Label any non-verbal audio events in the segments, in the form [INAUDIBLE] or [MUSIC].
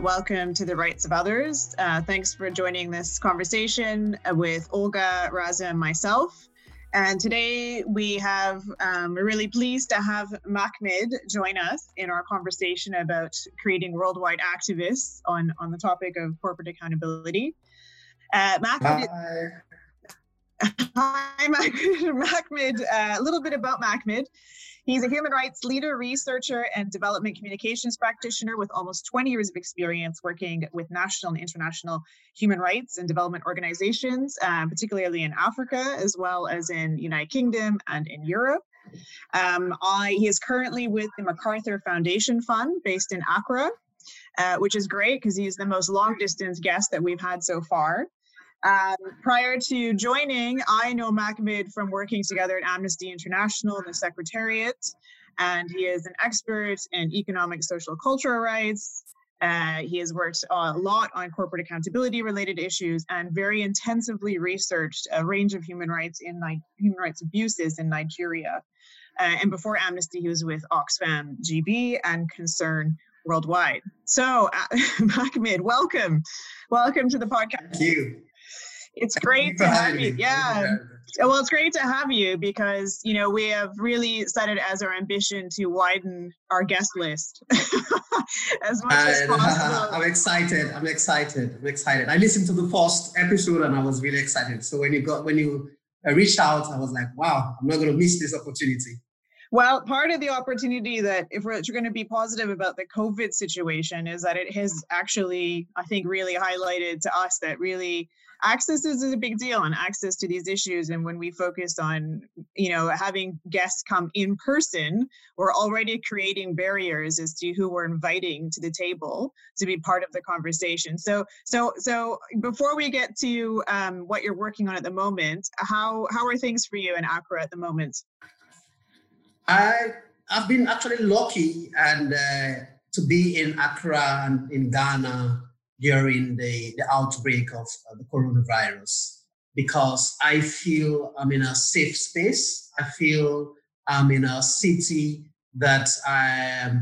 welcome to the Rights of Others. Uh, thanks for joining this conversation with Olga, Raza, and myself. And today we have, um, we're really pleased to have Makmid join us in our conversation about creating worldwide activists on, on the topic of corporate accountability. Uh, Makmid, Hi. [LAUGHS] Makmid. Uh, a little bit about Makmid. He's a human rights leader, researcher, and development communications practitioner with almost 20 years of experience working with national and international human rights and development organizations, um, particularly in Africa, as well as in United Kingdom and in Europe. Um, I, he is currently with the MacArthur Foundation Fund based in Accra, uh, which is great because he's the most long distance guest that we've had so far. Um, prior to joining, I know Makmid from working together at Amnesty International in the Secretariat, and he is an expert in economic, social, cultural rights. Uh, he has worked a lot on corporate accountability related issues and very intensively researched a range of human rights in human rights abuses in Nigeria. Uh, and before Amnesty, he was with Oxfam GB and Concern Worldwide. So, uh, [LAUGHS] Makmid, welcome. Welcome to the podcast. Thank you. It's great to have you. Yeah. Well, it's great to have you because, you know, we have really set it as our ambition to widen our guest list [LAUGHS] as much as [LAUGHS] possible. I'm excited. I'm excited. I'm excited. I listened to the first episode and I was really excited. So when you got, when you uh, reached out, I was like, wow, I'm not going to miss this opportunity. Well, part of the opportunity that if we're going to be positive about the COVID situation is that it has actually, I think, really highlighted to us that really access is a big deal and access to these issues and when we focused on you know having guests come in person we're already creating barriers as to who we're inviting to the table to be part of the conversation. So so so before we get to um, what you're working on at the moment how how are things for you in accra at the moment? I i've been actually lucky and uh, to be in accra and in ghana during the, the outbreak of uh, the coronavirus because I feel I'm in a safe space. I feel I'm in a city that I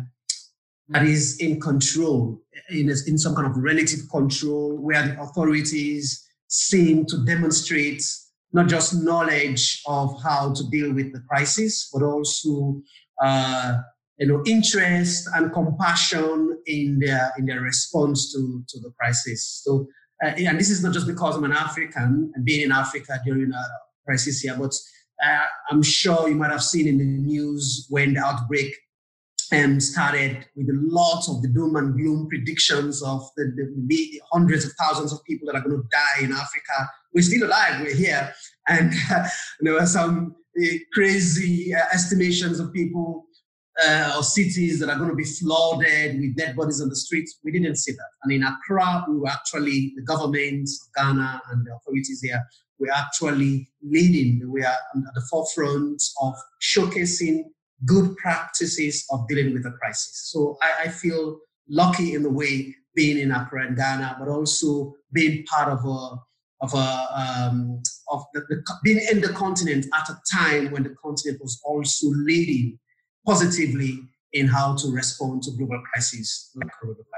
that is in control, in, a, in some kind of relative control, where the authorities seem to demonstrate not just knowledge of how to deal with the crisis, but also uh, you know, interest and compassion in their in their response to, to the crisis. So, uh, and this is not just because I'm an African and being in Africa during a crisis here, but uh, I'm sure you might have seen in the news when the outbreak um, started with a lot of the doom and gloom predictions of the, the, the hundreds of thousands of people that are going to die in Africa. We're still alive, we're here. And [LAUGHS] uh, there were some crazy uh, estimations of people uh, or cities that are going to be flooded with dead bodies on the streets. We didn't see that. And in Accra, we were actually, the government of Ghana and the authorities here, we're actually leading. We are at the forefront of showcasing good practices of dealing with the crisis. So I, I feel lucky in a way being in Accra and Ghana, but also being part of a of a um, of the, the, being in the continent at a time when the continent was also leading positively in how to respond to global crises like coronavirus.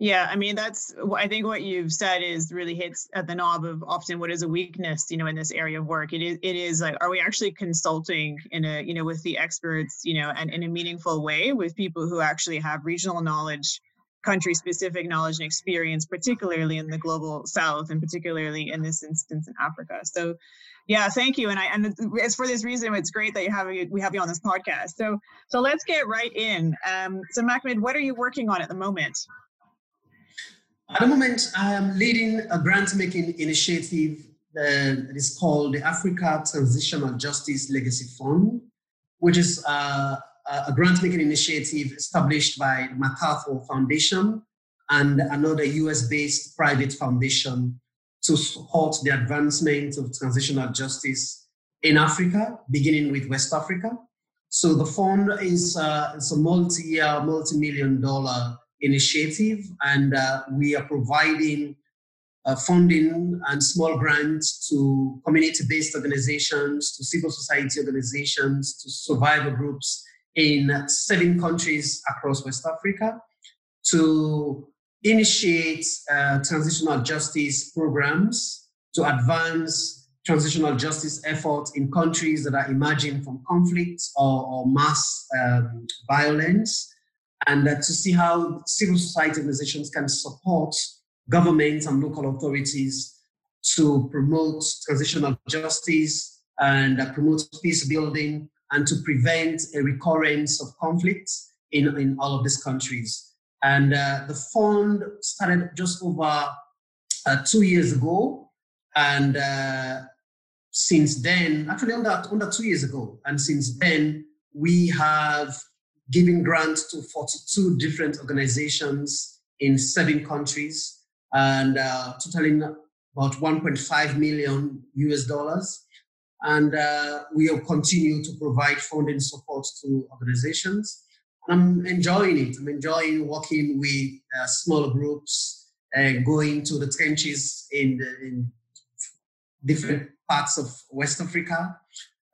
Yeah, I mean that's I think what you've said is really hits at the knob of often what is a weakness, you know, in this area of work. It is it is like are we actually consulting in a you know with the experts, you know, and in a meaningful way with people who actually have regional knowledge, country specific knowledge and experience, particularly in the global south and particularly in this instance in Africa. So yeah, thank you. And I and it's for this reason it's great that you have we have you on this podcast. So so let's get right in. Um, so Makmid, what are you working on at the moment? At the moment, I am leading a grant making initiative that is called the Africa Transitional Justice Legacy Fund, which is uh, a grant making initiative established by the MacArthur Foundation and another US based private foundation to support the advancement of transitional justice in Africa, beginning with West Africa. So the fund is uh, it's a multi-year, multi-million dollar initiative, and uh, we are providing uh, funding and small grants to community-based organizations, to civil society organizations, to survivor groups in seven countries across West Africa to initiate uh, transitional justice programs to advance transitional justice efforts in countries that are emerging from conflicts or, or mass um, violence, and uh, to see how civil society organizations can support governments and local authorities to promote transitional justice and uh, promote peace building and to prevent a recurrence of conflicts in, in all of these countries. And uh, the fund started just over uh, two years ago. And uh, since then, actually under, under two years ago, and since then, we have given grants to 42 different organizations in seven countries and uh, totaling about 1.5 million US dollars. And uh, we will continue to provide funding support to organizations. I'm enjoying it. I'm enjoying working with uh, small groups, uh, going to the trenches in, the, in different parts of West Africa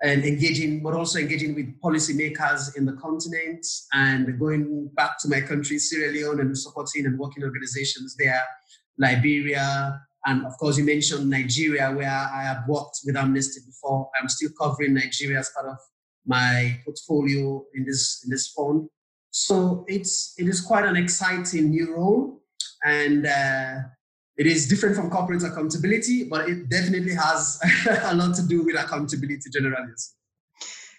and engaging, but also engaging with policymakers in the continent and going back to my country, Sierra Leone, and supporting and working organizations there, Liberia, and of course, you mentioned Nigeria, where I have worked with Amnesty before. I'm still covering Nigeria as part of my portfolio in this in this fund. So it's it is quite an exciting new role, and uh, it is different from corporate accountability, but it definitely has [LAUGHS] a lot to do with accountability generally.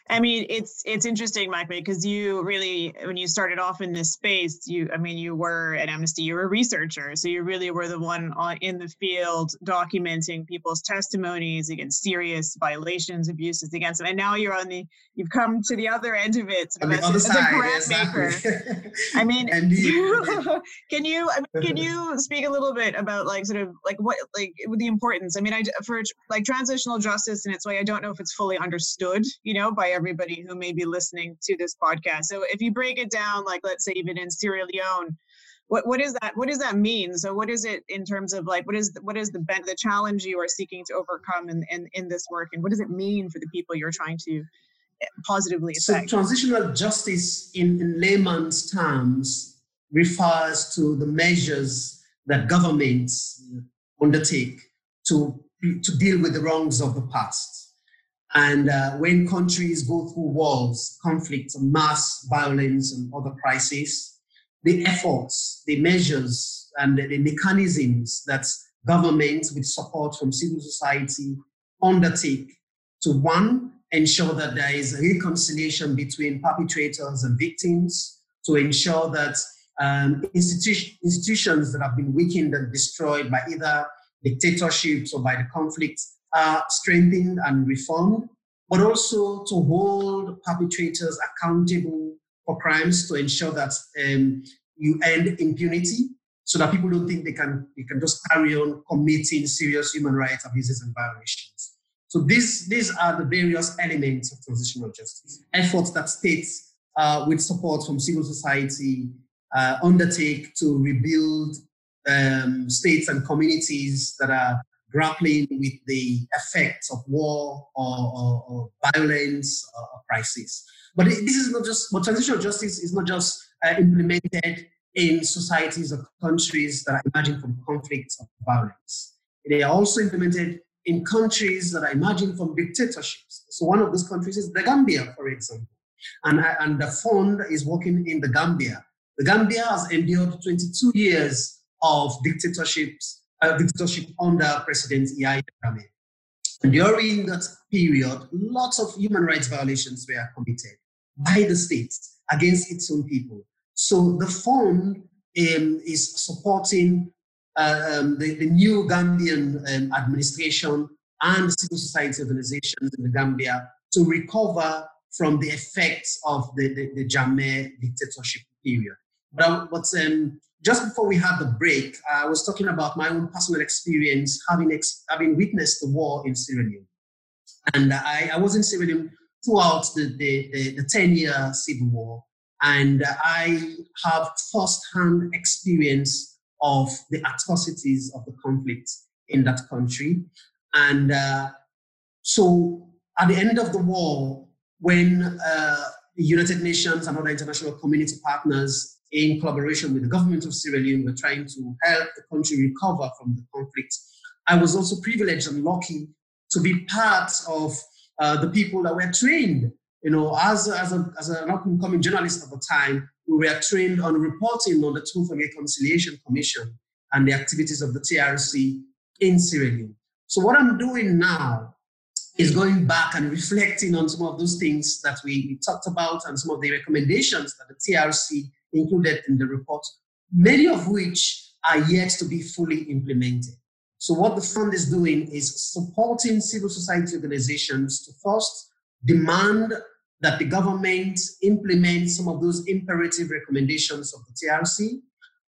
I mean, it's it's interesting, Mike, because you really, when you started off in this space, you, I mean, you were at Amnesty, you were a researcher, so you really were the one on, in the field documenting people's testimonies against serious violations, abuses against them, and now you're on the, you've come to the other end of it as, as, a grant exactly. maker. I mean, [LAUGHS] [LAUGHS] can you, can you [LAUGHS] can you speak a little bit about like sort of like what like the importance? I mean, I for like transitional justice in its way, I don't know if it's fully understood, you know, by everybody who may be listening to this podcast. So if you break it down, like let's say even in Sierra Leone, what what is that? What does that mean? So what is it in terms of like what is the, what is the the challenge you are seeking to overcome in, in in this work, and what does it mean for the people you're trying to eh, positively affect? So transitional justice, in, in layman's terms, refers to the measures that governments undertake to to deal with the wrongs of the past and uh, when countries go through wars, conflicts, mass violence, and other crises, the efforts, the measures, and the, the mechanisms that governments, with support from civil society, undertake to one, ensure that there is reconciliation between perpetrators and victims, to ensure that um, institu- institutions that have been weakened and destroyed by either dictatorships or by the conflicts uh, strengthened and reformed, but also to hold perpetrators accountable for crimes to ensure that um, you end impunity so that people don't think they can, they can just carry on committing serious human rights abuses and violations. So these, these are the various elements of transitional justice. Efforts that states, uh, with support from civil society, uh, undertake to rebuild um, states and communities that are grappling with the effects of war or, or, or violence or, or, crisis. But this is not just, but transitional justice is not just uh, implemented in societies or countries that are emerging from conflicts or violence. They are also implemented in countries that are emerging from dictatorships. So one of those countries is the Gambia, for example. And, uh, and the fund is working in the Gambia. The Gambia has endured 22 years of dictatorships uh, dictatorship under President Yahya Jammeh. During that period, lots of human rights violations were committed by the state against its own people. So the fund um, is supporting uh, um, the, the, new Gambian um, administration and civil society organizations in the Gambia to recover from the effects of the, the, the Jammeh dictatorship period. But, but um, just before we had the break, I was talking about my own personal experience having, ex- having witnessed the war in Sierra Leone. And I, I was in Sierra Leone throughout the, the, the, the 10 year civil war. And I have first-hand experience of the atrocities of the conflict in that country. And uh, so at the end of the war, when uh, the United Nations and other international community partners in collaboration with the government of Sierra Leone, we're trying to help the country recover from the conflict. I was also privileged and lucky to be part of uh, the people that were trained. You know, as, as, a, as an up and coming journalist at the time, we were trained on reporting on the Truth and Reconciliation Commission and the activities of the TRC in Sierra Leone. So, what I'm doing now is going back and reflecting on some of those things that we, we talked about and some of the recommendations that the TRC included in the report, many of which are yet to be fully implemented. So, what the fund is doing is supporting civil society organizations to first demand that the government implement some of those imperative recommendations of the TRC,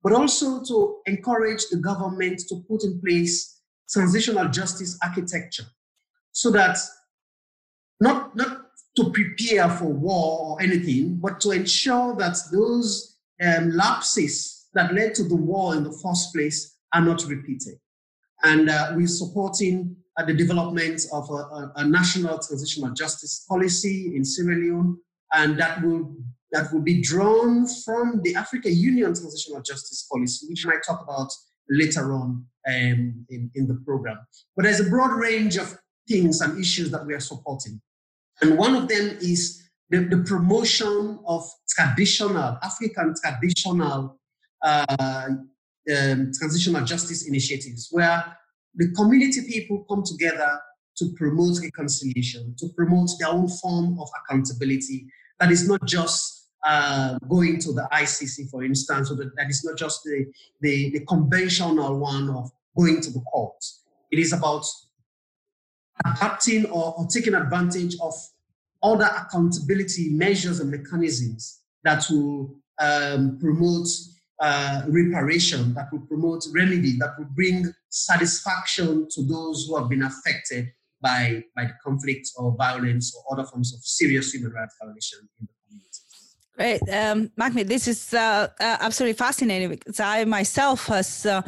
but also to encourage the government to put in place transitional justice architecture so that not, not to prepare for war or anything, but to ensure that those um, lapses that led to the war in the first place are not repeated. And uh, we're supporting uh, the development of a, a, a, national transitional justice policy in Sierra Leone, and that will that will be drawn from the Africa Union transitional justice policy, which I might talk about later on um, in, in the program. But there's a broad range of things and issues that we are supporting. And one of them is the, the promotion of traditional, African traditional uh, um, transitional justice initiatives, where the community people come together to promote reconciliation, to promote their own form of accountability that is not just uh, going to the ICC, for instance, or that, is not just the, the, the conventional one of going to the court. It is about adapting or, or taking advantage of other accountability measures and mechanisms that will um, promote uh, reparation, that will promote remedy, that will bring satisfaction to those who have been affected by, by the conflict or violence or other forms of serious human rights violation in the Great, um, Makmid. This is uh, uh, absolutely fascinating because I myself has uh,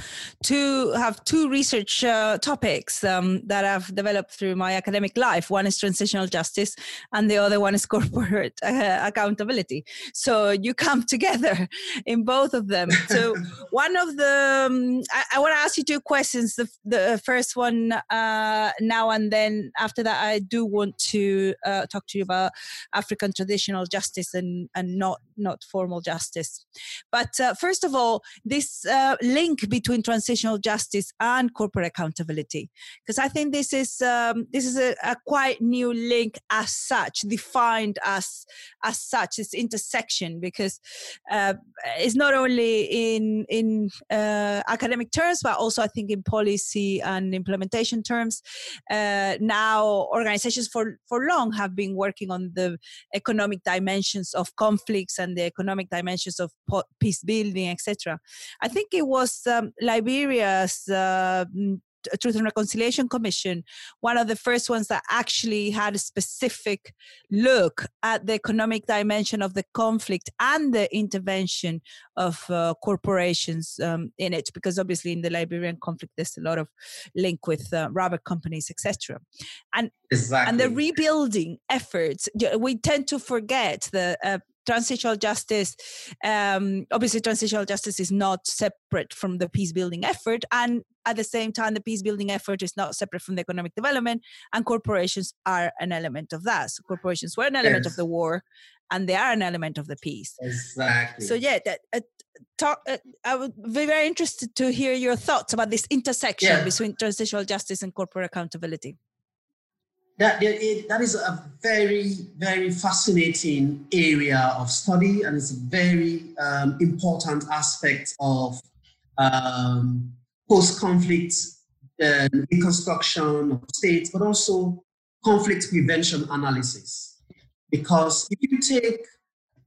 two have two research uh, topics um, that I've developed through my academic life. One is transitional justice, and the other one is corporate uh, [LAUGHS] accountability. So you come [LAUGHS] together in both of them. [LAUGHS] So one of the um, I, I want to ask you two questions. The, the first one uh, now and then. After that, I do want to talk to you about African traditional justice and and not not formal justice. But uh, first of all, this uh, link between transitional justice and corporate accountability, because I think this is um, this is a, a, quite new link as such, defined as as such. This intersection because uh, it's not only in in uh, academic terms, but also I think in policy and implementation terms. Uh, now, organizations for for long have been working on the economic dimensions of conflict conflicts and the economic dimensions of peace building, etc. I think it was um, Liberia's uh, Truth and Reconciliation Commission, one of the first ones that actually had a specific look at the economic dimension of the conflict and the intervention of uh, corporations um, in it, because obviously in the Liberian conflict there's a lot of link with uh, rubber companies, etc. And exactly. and the rebuilding efforts, we tend to forget the uh, transitional justice um, obviously transitional justice is not separate from the peace building effort and at the same time the peace building effort is not separate from the economic development and corporations are an element of that so corporations were an element yes. of the war and they are an element of the peace exactly so yeah that uh, talk uh, i would be very interested to hear your thoughts about this intersection yeah. between transitional justice and corporate accountability that, that is a very, very fascinating area of study, and it's a very um, important aspect of um, post conflict reconstruction of states, but also conflict prevention analysis. Because if you take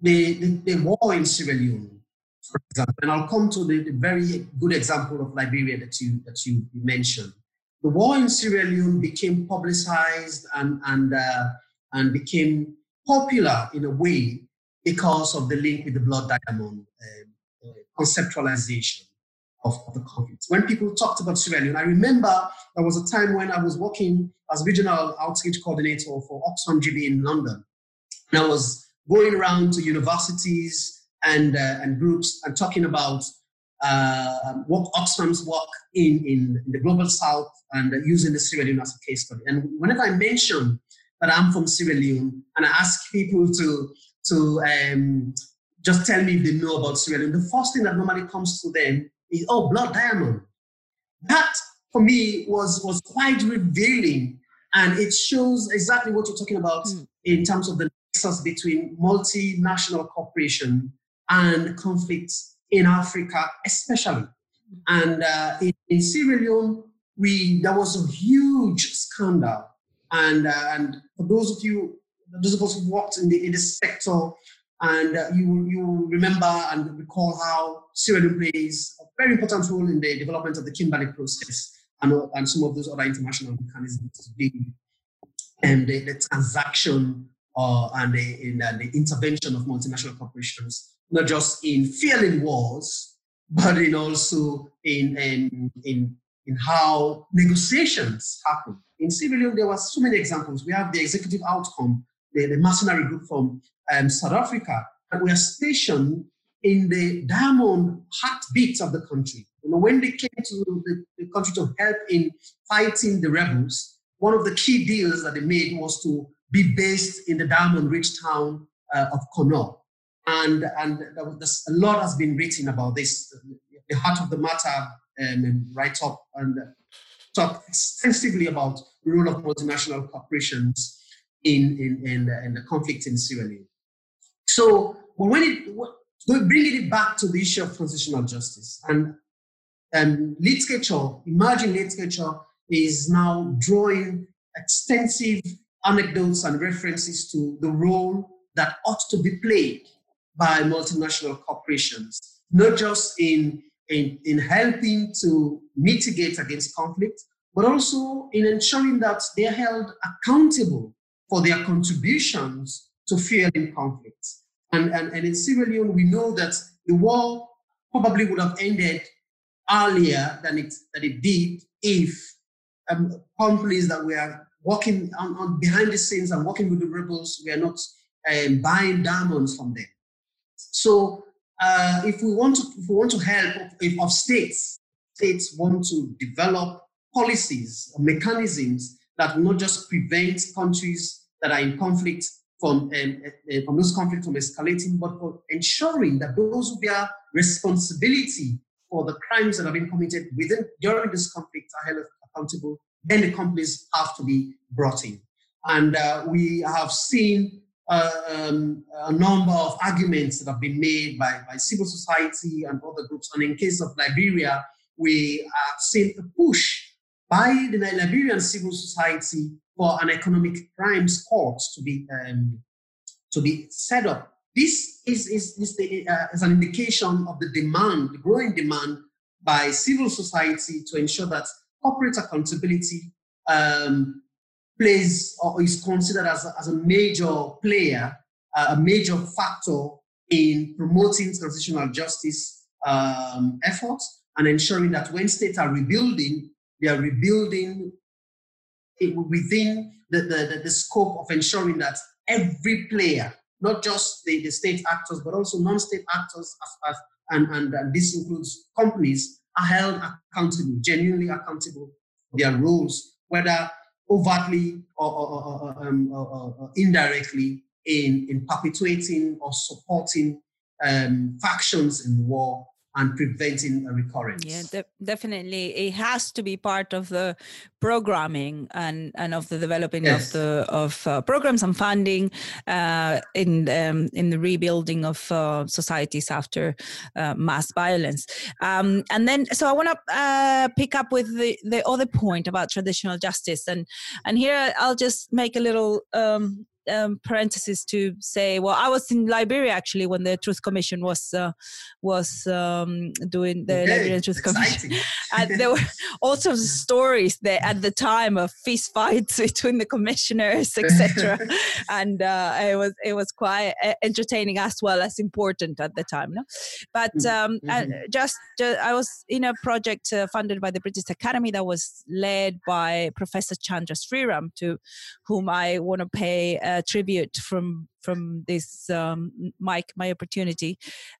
the, the, the war in Sierra Leone, for example, and I'll come to the, the very good example of Liberia that you, that you mentioned the war in Sierra Leone became publicized and, and, uh, and became popular in a way because of the link with the Blood Diamond uh, uh, conceptualization of, of, the conflict. When people talked about Sierra Leone, I remember there was a time when I was working as regional outreach coordinator for Oxfam GB in London. And I was going around to universities and, uh, and groups and talking about uh, what Oxfam's work in, in, in, the global south and using the Sierra Leone as a case study. And whenever I mention that I'm from Sierra Leone and I ask people to, to um, just tell me if they know about Sierra Leone, the first thing that normally comes to them is, oh, blood diamond. That for me was, was quite revealing and it shows exactly what you're talking about mm. in terms of the nexus between multinational cooperation and conflicts in Africa, especially. And uh, in, in, Sierra Leone, we there was a huge scandal. And, uh, and for those of you, those of us who worked in the in the sector, and uh, you you remember and recall how Sierra Leone plays a very important role in the development of the Kimberley process and, and some of those other international mechanisms and the, the transaction uh, and, the, in, uh, the intervention of multinational corporations, not just in failing wars, but in also in, in, in, in how negotiations happen. In Leone, there were so many examples. We have the executive outcome, the, the mercenary group from um, South Africa, and we are stationed in the diamond heartbeat of the country. You know, when they came to the, the country to help in fighting the rebels, one of the key deals that they made was to be based in the diamond-rich town uh, of Kono. And, and a lot has been written about this. The heart of the matter um, write up and talk extensively about the role of multinational corporations in, in, in, the, in the conflict in Sierra Leone. So when it, bringing it back to the issue of transitional justice, and um, literature, emerging literature is now drawing extensive anecdotes and references to the role that ought to be played by multinational corporations, not just in, in, in helping to mitigate against conflict, but also in ensuring that they are held accountable for their contributions to fueling conflict. And, and, and in Sierra Leone, we know that the war probably would have ended earlier than it, than it did if um, companies that were working on, on, behind the scenes and working with the rebels were not um, buying diamonds from them. So uh, if we want to if we want to help if of states states want to develop policies or mechanisms that not just prevent countries that are in conflict from um, uh, from those conflicts from escalating, but for ensuring that those who bear responsibility for the crimes that have been committed within during this conflict are held accountable, then the companies have to be brought in. And uh, we have seen um, a number of arguments that have been made by, by civil society and other groups. And in case of Liberia, we have seen a push by the Liberian civil society for an economic crimes court to be um, to be set up. This is, is, is, the, uh, is an indication of the demand, the growing demand by civil society to ensure that corporate accountability um, plays or is considered as a, as a major player, uh, a major factor in promoting transitional justice um, efforts and ensuring that when states are rebuilding, they are rebuilding within the, the, the, scope of ensuring that every player, not just the, the state actors, but also non-state actors, as, as, and, and, and this includes companies, are held accountable, genuinely accountable for their roles, whether overtly or, or, or, um, or indirectly in, in perpetuating or supporting um, factions in war and preventing a recurrence. Yeah, de- definitely. It has to be part of the programming and, and of the developing yes. of the of uh, programs and funding uh, in um, in the rebuilding of uh, societies after uh, mass violence. Um, and then, so I want to uh, pick up with the, the other point about traditional justice, and and here I'll just make a little um, um, parenthesis to say, well, I was in Liberia actually when the Truth Commission was uh, was um, doing the okay. Liberian Truth Commission, [LAUGHS] and there were [LAUGHS] all sorts of stories there at the time of fist fights [LAUGHS] between the commissioners, etc. and uh, it was it was quite uh, entertaining as well as important at the time. No? But mm, um, mm-hmm. just, just, I was in a project uh, funded by the British Academy that was led by Professor Chandra Sriram, to whom I want to pay uh, tribute from from this um, Mike, my opportunity,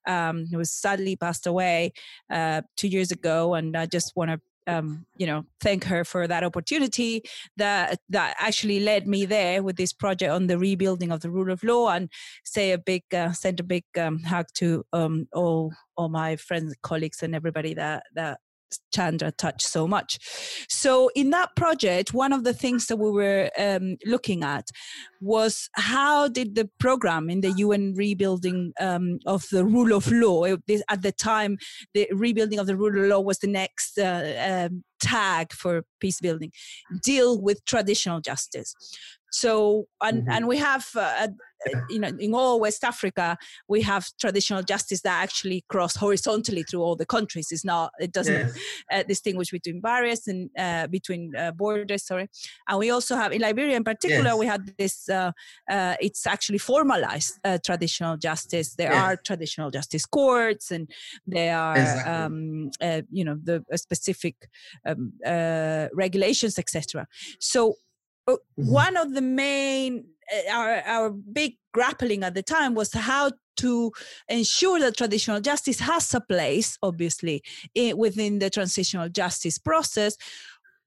um, who sadly passed away uh, two years ago, and I just want to um, you know thank her for that opportunity that that actually led me there with this project on the rebuilding of the rule of law and say a big uh, send a big um, hug to um, all all my friends colleagues and everybody that that Chandra touched so much. So, in that project, one of the things that we were um, looking at was how did the program in the UN rebuilding um, of the rule of law, at the time, the rebuilding of the rule of law was the next uh, um, tag for peace building, deal with traditional justice. So, and, mm-hmm. and we have uh, you know, in all West Africa, we have traditional justice that actually cross horizontally through all the countries. It's not, it doesn't yes. uh, distinguish between barriers and uh, between uh, borders. Sorry, and we also have in Liberia, in particular, yes. we had this. Uh, uh, it's actually formalized uh, traditional justice. There yes. are traditional justice courts, and there are, exactly. um, you know, the specific um, regulations, etc. So. Mm-hmm. One of the main uh, our our big grappling at the time was how to ensure that traditional justice has a place, obviously, in, within the transitional justice process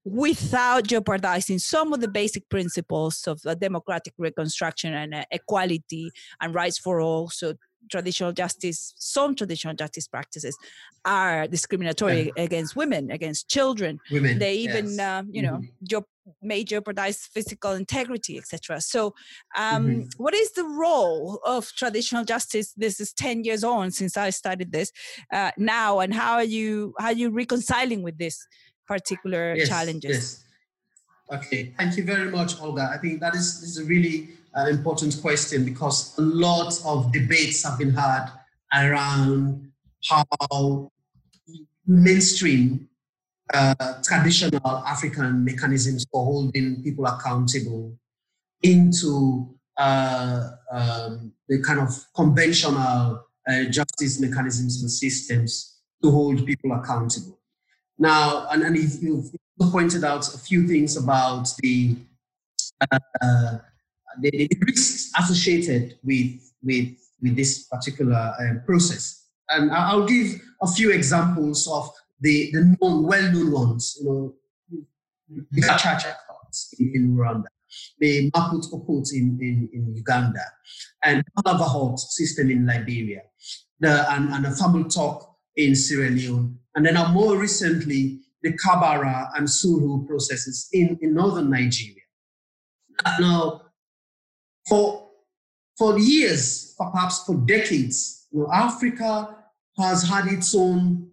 without jeopardizing some of the basic principles of democratic reconstruction and uh, equality and rights for all. So traditional justice, some traditional justice practices are discriminatory yeah. against women, against children. Women, they even, yes. uh, you know, mm-hmm. may jeopardize physical integrity, etc. So, um, mm-hmm. what is the role of traditional justice? This is ten years on since I started this uh, now, and how are you how are you reconciling with this particular yes, challenges? Yes. Okay, thank you very much, Olga. I think that is, is a really uh, important question because a lot of debates have been had around how mainstream uh, traditional African mechanisms for holding people accountable into uh, um, the kind of conventional uh, justice mechanisms and systems to hold people accountable. Now, and, and if you've pointed out a few things about the uh, the, the risks associated with, with, with this particular um, process. And I'll give a few examples of the, the known, well-known ones, you know, the Gacaca courts in, in Rwanda, the Mato Oput court in, in, in Uganda, and Palava Hut system in Liberia, the, and, and a Fambul Tok in Sierra Leone, and then more recently, the Kabara and Sulhu processes in, in northern Nigeria. Now, for, for years, perhaps for decades, you know, Africa has had its own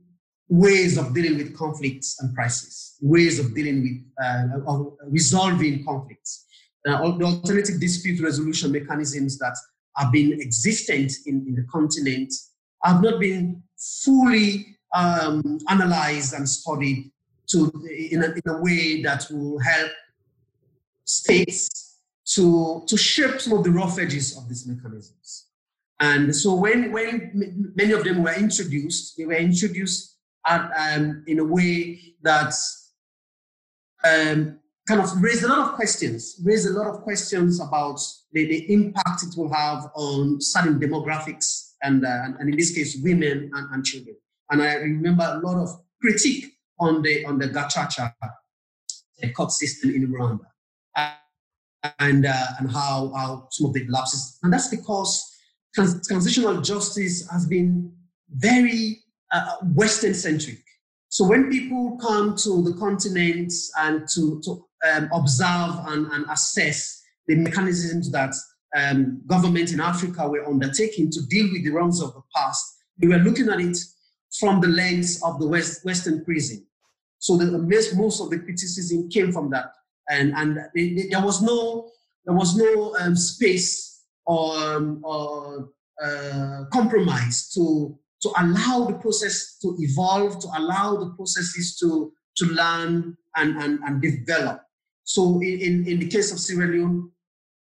ways of dealing with conflicts and crises, ways of dealing with uh, of resolving conflicts. Uh, the alternative dispute resolution mechanisms that have been existent in, in the continent have not been fully um, analyzed and studied to, in, a, in a way that will help states to, to shape some of the rough edges of these mechanisms. And so when, when many of them were introduced, they were introduced at, um, in a way that um, kind of raised a lot of questions, raised a lot of questions about the, the impact it will have on certain demographics and, uh, and in this case, women and, and, children. And I remember a lot of critique on the, on the Gacaca court system in Rwanda and, uh, and how, how some of the lapses. And that's because trans- transitional justice has been very uh, Western centric. So when people come to the continent and to, to um, observe and, and, assess the mechanisms that um, governments in Africa were undertaking to deal with the wrongs of the past, we were looking at it from the lens of the West, Western prison. So the, most of the criticism came from that and and there was no there was no um, space or, um, or uh, compromise to to allow the process to evolve, to allow the processes to to learn and and, and develop. So in, in the case of Sierra Leone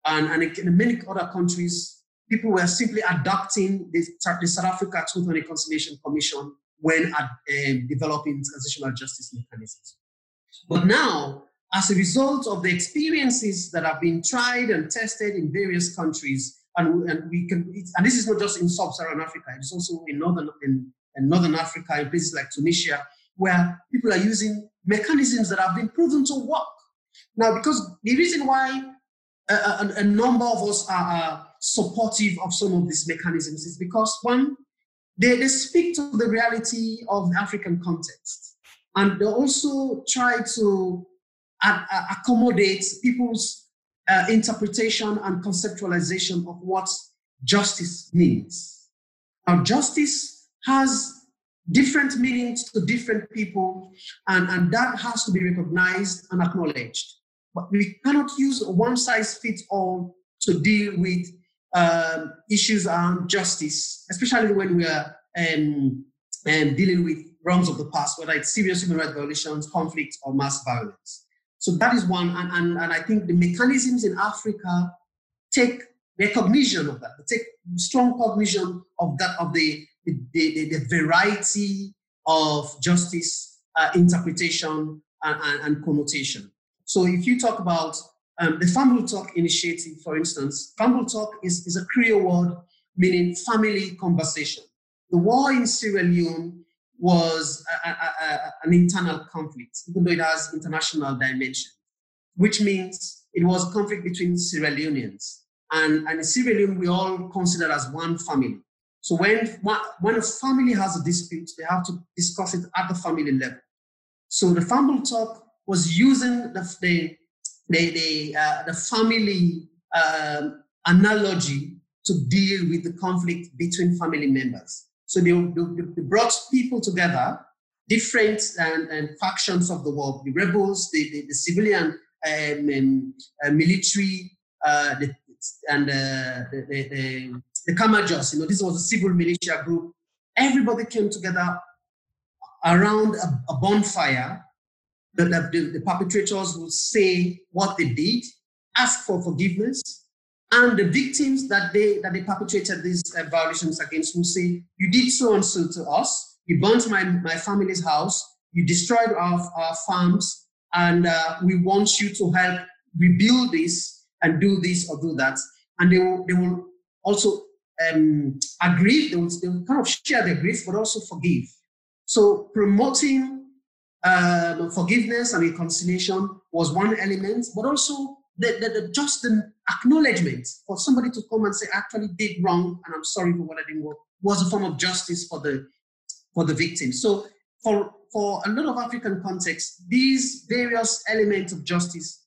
and, and in many other countries, people were simply adopting the, the South Africa Truth and Reconciliation Commission when uh, developing transitional justice mechanisms. But now as a result of the experiences that have been tried and tested in various countries, and, and we can, and this is not just in sub-Saharan Africa, it's also in northern in, in northern Africa, in places like Tunisia, where people are using mechanisms that have been proven to work. Now, because the reason why a, a, a number of us are, are, supportive of some of these mechanisms is because one, they, they speak to the reality of the African context, and they also try to uh, accommodate people's uh, interpretation and conceptualization of what justice means. Now, justice has different meanings to different people, and, and that has to be recognized and acknowledged. But we cannot use one size fits all to deal with um, issues around justice, especially when we are um, um, dealing with wrongs of the past, whether it's serious human rights violations, conflict, or mass violence. So that is one, and, and, and I think the mechanisms in Africa take recognition of that, they take strong cognition of that, of the, the, the, the variety of justice uh, interpretation and, and, and connotation. So if you talk about um, the Fambul Tok initiative, for instance, Fambul Tok is, is a Creole word meaning family conversation. The war in Sierra Leone was a, a, a, an internal conflict, even though it has international dimension, which means it was a conflict between Sierra Leoneans. And, and in Sierra Leone, we all consider as one family. So when, when a family has a dispute, they have to discuss it at the family level. So the Fambul Tok was using the, the, the, the, uh, the family um, analogy to deal with the conflict between family members. So they, they, brought people together, different and, and, factions of the world, the rebels, the, the, the civilian um, um, uh, military, uh, the, and uh, the, the, the, the Kamajors, you know, this was a civil militia group. Everybody came together around a, a bonfire the, the, the perpetrators will say what they did, ask for forgiveness, and the victims that they that they perpetrated these uh, violations against will say, "You did so and so to us. You burnt my my family's house. You destroyed our, our farms, and uh, we want you to help rebuild this and do this or do that." And they will they will also um, agree. They will, they will kind of share their grief, but also forgive. So promoting um, forgiveness and reconciliation was one element, but also the, the, the, just the acknowledgement for somebody to come and say, I actually did wrong and I'm sorry for what I did wrong was a form of justice for the for the victim. So for for a lot of African contexts, these various elements of justice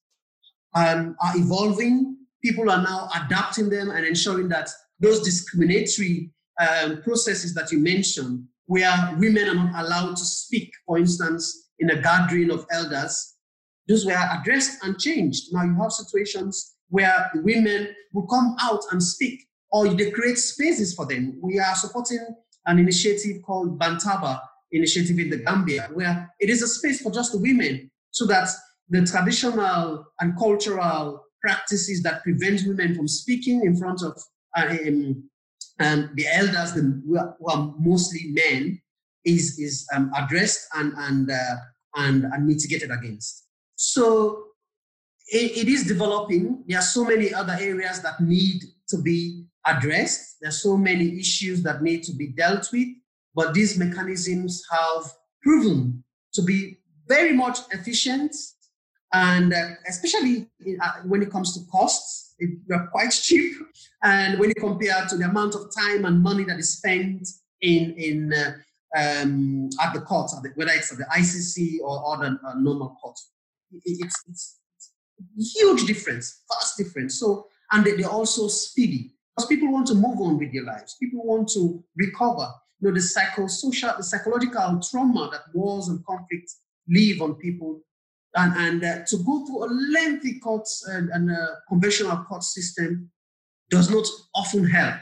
um, are evolving. People are now adapting them and ensuring that those discriminatory um, processes that you mentioned, where women are not allowed to speak, for instance, in a gathering of elders, those were addressed and changed. Now you have situations where the women will come out and speak, or they create spaces for them. We are supporting an initiative called Bantaba Initiative in the Gambia, where it is a space for just the women, so that the traditional and cultural practices that prevent women from speaking in front of uh, um, the elders, are, who are mostly men, is is um, addressed and and, uh, and and mitigated against. So it, it is developing. There are so many other areas that need to be addressed. There are so many issues that need to be dealt with. But these mechanisms have proven to be very much efficient, and uh, especially in, uh, when it comes to costs, they're quite cheap. And when you compare to the amount of time and money that is spent in in uh, um, at the court, at the, whether it's at the ICC or, the uh, normal court. It, it's, it's, huge difference, vast difference. So, and they, they're also speedy because people want to move on with their lives. People want to recover. You know, the psychosocial, the psychological trauma that wars and conflicts leave on people, and and uh, to go through a lengthy court and, and uh, conventional court system does not often help.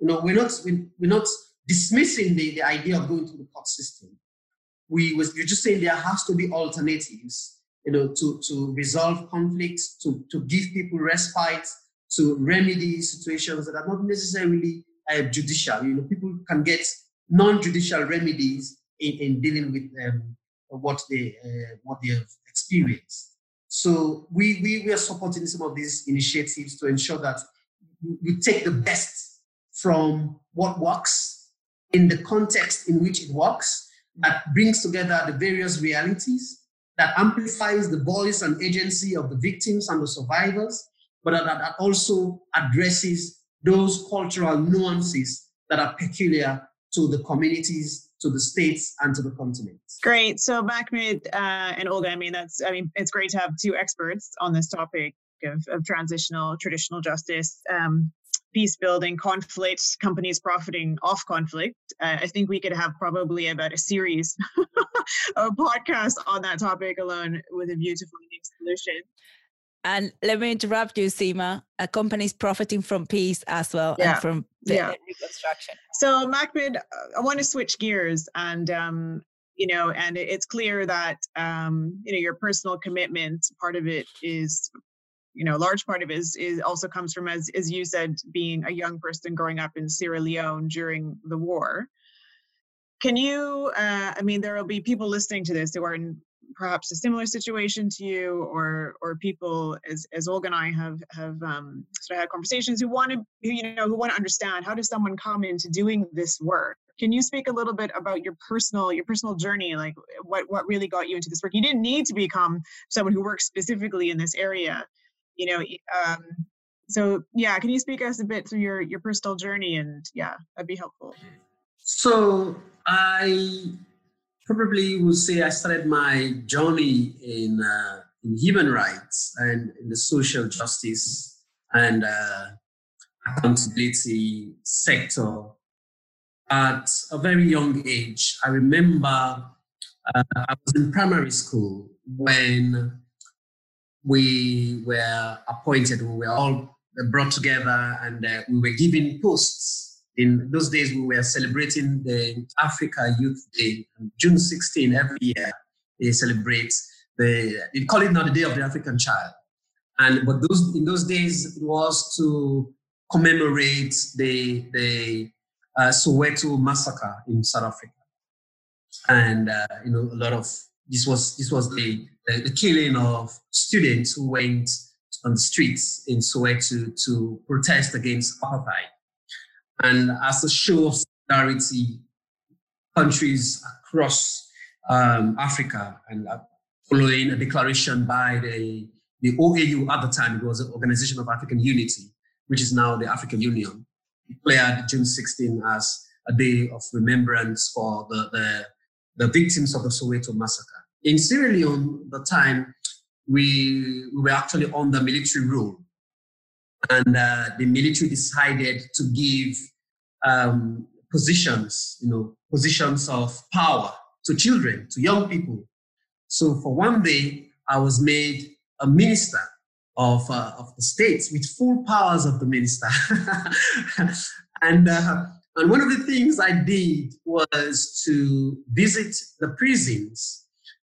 You know, we're not we're not dismissing the, the idea of going through the court system. We was you're just saying there has to be alternatives, you know, to, to resolve conflicts, to, to give people respite, to remedy situations that are not necessarily uh, judicial. You know, people can get non-judicial remedies in, in dealing with um, what they uh, what they have experienced. So we, we, we are supporting some of these initiatives to ensure that you take the best from what works in the context in which it works, that brings together the various realities, that amplifies the voice and agency of the victims and the survivors, but that, that also addresses those cultural nuances that are peculiar to the communities, to the states, and to the continent. Great. So, Makmid uh, and Olga, I mean, that's, I mean, it's great to have two experts on this topic of, of transitional traditional justice. Um, peace building, conflict, companies profiting off conflict. Uh, I think we could have probably about a series [LAUGHS] of podcasts on that topic alone with a view to finding solutions. And let me interrupt you, Seema. A company is profiting from peace as well yeah. and from yeah. reconstruction. So, Makmid, I want to switch gears and um, you know, and it's clear that um, you know your personal commitment. Part of it is, you know, a large part of it is, is also comes from as as you said, being a young person growing up in Sierra Leone during the war. Can you? Uh, I mean, there will be people listening to this who are in perhaps a similar situation to you or or people as as Olga and I have have um, sort of had conversations who want to who, you know who want to understand how does someone come into doing this work can you speak a little bit about your personal your personal journey like what what really got you into this work you didn't need to become someone who works specifically in this area you know um, so yeah can you speak us a bit through your your personal journey and yeah that'd be helpful so i probably would say I started my journey in, uh, in human rights and in the social justice and uh, accountability sector at a very young age. I remember uh, I was in primary school when we were appointed, we were all brought together and uh, we were given posts in those days, we were celebrating the Africa Youth Day, June 16 every year. They celebrate the, they call it now the Day of the African Child. And but those in those days, it was to commemorate the the uh, Soweto massacre in South Africa, and uh, you know a lot of this was this was the, the, killing of students who went on the streets in Soweto to protest against apartheid. And as a show of solidarity, countries across um, Africa and uh, following a declaration by the, the OAU at the time, it was the Organization of African Unity, which is now the African Union, declared June 16 as a day of remembrance for the, the, the victims of the Soweto massacre. In Sierra Leone, the time, we, we were actually under military rule and uh, the military decided to give um, positions, you know, positions of power to children, to young people. So for one day, I was made a minister of, uh, of the states with full powers of the minister. [LAUGHS] and, uh, and one of the things I did was to visit the prisons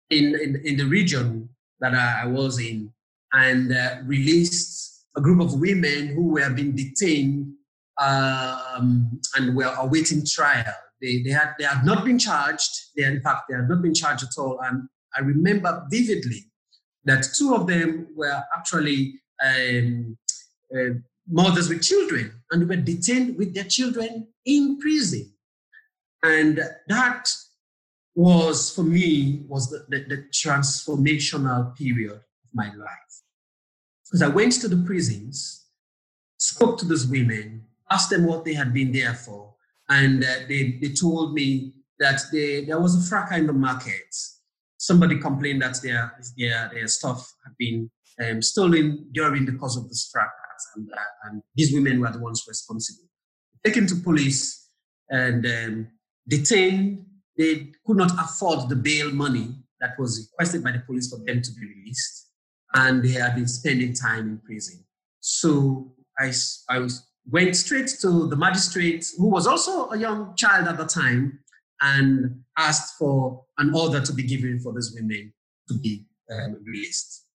in, in, in the region that I, was in and uh, released a group of women who were being detained um, and were awaiting trial. They, they, had, they had not been charged. They, in fact, they had not been charged at all. And I remember vividly that two of them were actually um, uh, mothers with children and were detained with their children in prison. And that was, for me, was the, the, the transformational period of my life. Because I went to the prisons, spoke to those women, asked them what they had been there for, and uh, they, they told me that they, there was a fracas in the market. Somebody complained that their, their, their stuff had been um, stolen during the course of this fracas, and, uh, and these women were the ones responsible. Taken to police and um, detained. They could not afford the bail money that was requested by the police for them to be released and they had been spending time in prison. So I, I was, went straight to the magistrate, who was also a young child at the time, and asked for an order to be given for these women to be um, released.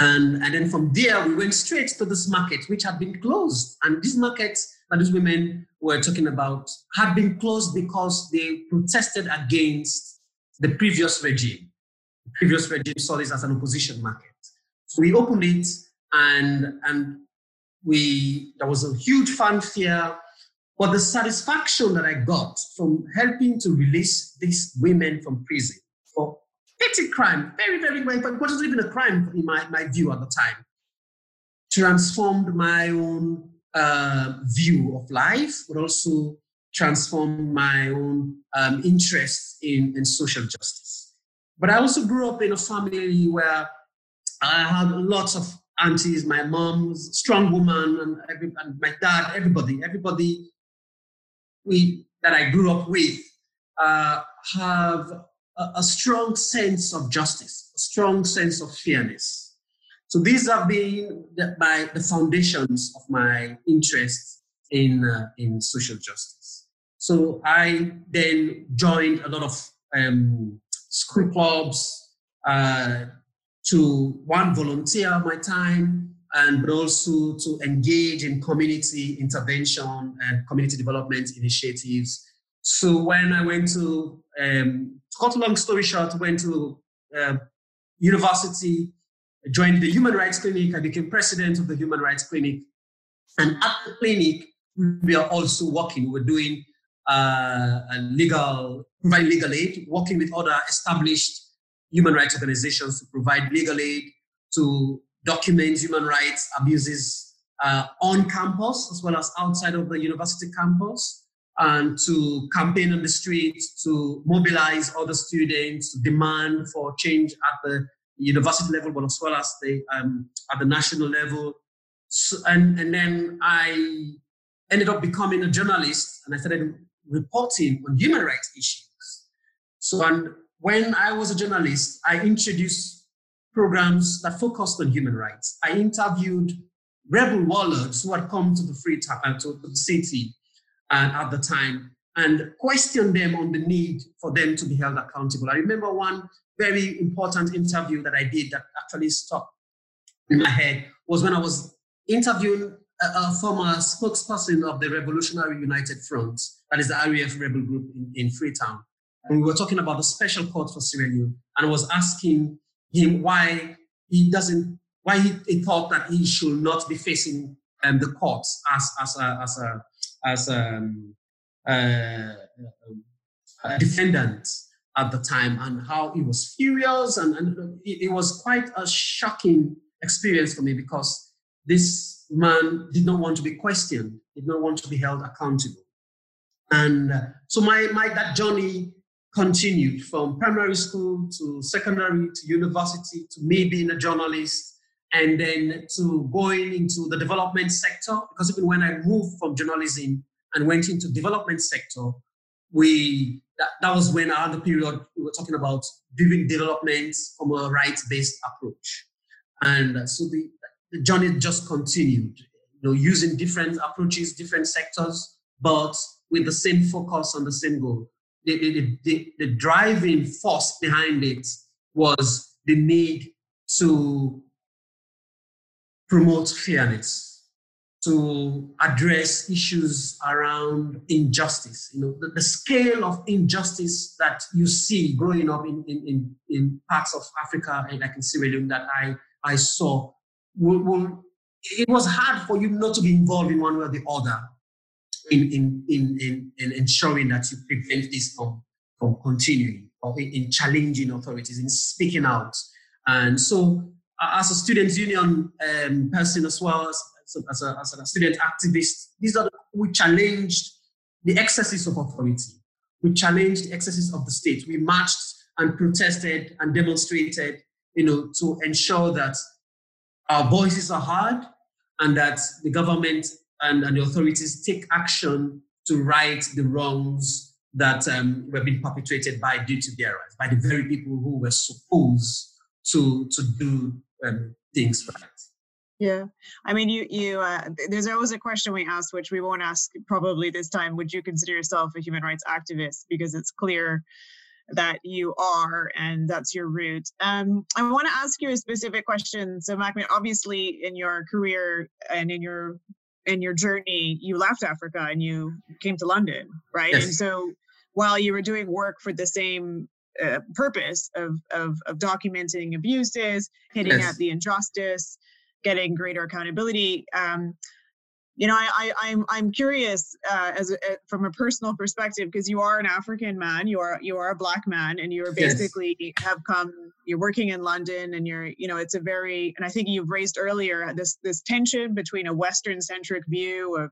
And, and then from there, we went straight to this market, which had been closed. And this market that these women were talking about had been closed because they protested against the previous regime. The previous regime saw this as an opposition market. So we opened it and and we there was a huge fanfare. But the satisfaction that I got from helping to release these women from prison for petty crime, very, very, very, but wasn't even a crime in my, my view at the time, transformed my own uh, view of life, but also transform my own um, interest in, in social justice. But I also grew up in a family where I had lots of aunties, my mom was a strong woman, and, every, and my dad, everybody, everybody we that I grew up with uh, have a, a, strong sense of justice, a strong sense of fairness. So these have been the, my, the foundations of my interest in uh, in social justice. So I then joined a lot of um, school clubs uh, to one volunteer my time and but also to engage in community intervention and community development initiatives. So when I went to, um, to cut a long story short, went to uh, university, joined the Human Rights Clinic. I became president of the Human Rights Clinic, and at the clinic we are also working. We're doing uh, legal, provide legal aid, working with other established human rights organizations to provide legal aid to document human rights abuses uh, on campus as well as outside of the university campus and to campaign on the streets to mobilize other students to demand for change at the university level but as well as the um, at the national level so, and, and then i ended up becoming a journalist and i started reporting on human rights issues so and when i was a journalist i introduced programs that focused on human rights. I interviewed rebel warlords who had come to the free uh, to the city uh, at the time and questioned them on the need for them to be held accountable. I remember one very important interview that I did that actually stuck in my head was when I was interviewing a, a former spokesperson of the Revolutionary United Front, that is the RUF rebel group in, in Freetown. And we were talking about the special court for Sierra Leone, and I was asking him why he doesn't, why he, he thought that he should not be facing um, the courts as as a as a as a, um, uh, a defendant at the time, and how he was furious, and, and it, it was quite a shocking experience for me because this man did not want to be questioned, did not want to be held accountable. And uh, so my, my that journey continued from primary school to secondary to university to me being a journalist and then to going into the development sector because even when i moved from journalism and went into development sector we that, that was when I had the period we were talking about doing development from a rights-based approach. And so the, the journey just continued you know using different approaches different sectors but with the same focus on the same goal. The, the, the, the driving force behind it was the need to promote fairness, to address issues around injustice. You know, the, the, scale of injustice that you see growing up in, in, in, parts of Africa, like in Sierra Leone, that I, I saw, will, will, it was hard for you not to be involved in one way or the other in, in, in, in, in ensuring that you prevent this from, from continuing or in, in challenging authorities, in speaking out. And so, as a student union um, person as well as, as, a, as a student activist, these are the, we challenged the excesses of authority. We challenged the excesses of the state. We marched and protested and demonstrated, you know, to ensure that our voices are heard and that the government and, and the authorities take action to right the wrongs that um, were being perpetrated by duty bearers, by the very people who were supposed to to do um, things right. Yeah, I mean, you you uh, there's always a question we ask, which we won't ask probably this time. Would you consider yourself a human rights activist? Because it's clear that you are, and that's your root. Um, I want to ask you a specific question. So, Makmid, obviously, in your career and in your in your journey, you left Africa and you came to London, right? Yes. And so while you were doing work for the same uh, purpose of, of of documenting abuses, hitting yes. at the injustice, getting greater accountability. Um, you know, I, I am I'm, I'm curious uh, as a, from a personal perspective because you are an African man, you are you are a black man, and you're basically yes. have come. You're working in London, and you're you know it's a very and I think you've raised earlier this this tension between a Western centric view of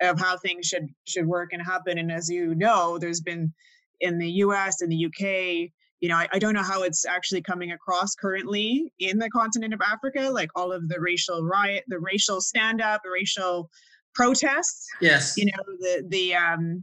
of how things should should work and happen, and as you know, there's been in the U.S. and the UK you know, I, I, don't know how it's actually coming across currently in the continent of Africa, like all of the racial riot, the racial stand up, the racial protests. Yes. You know, the the um,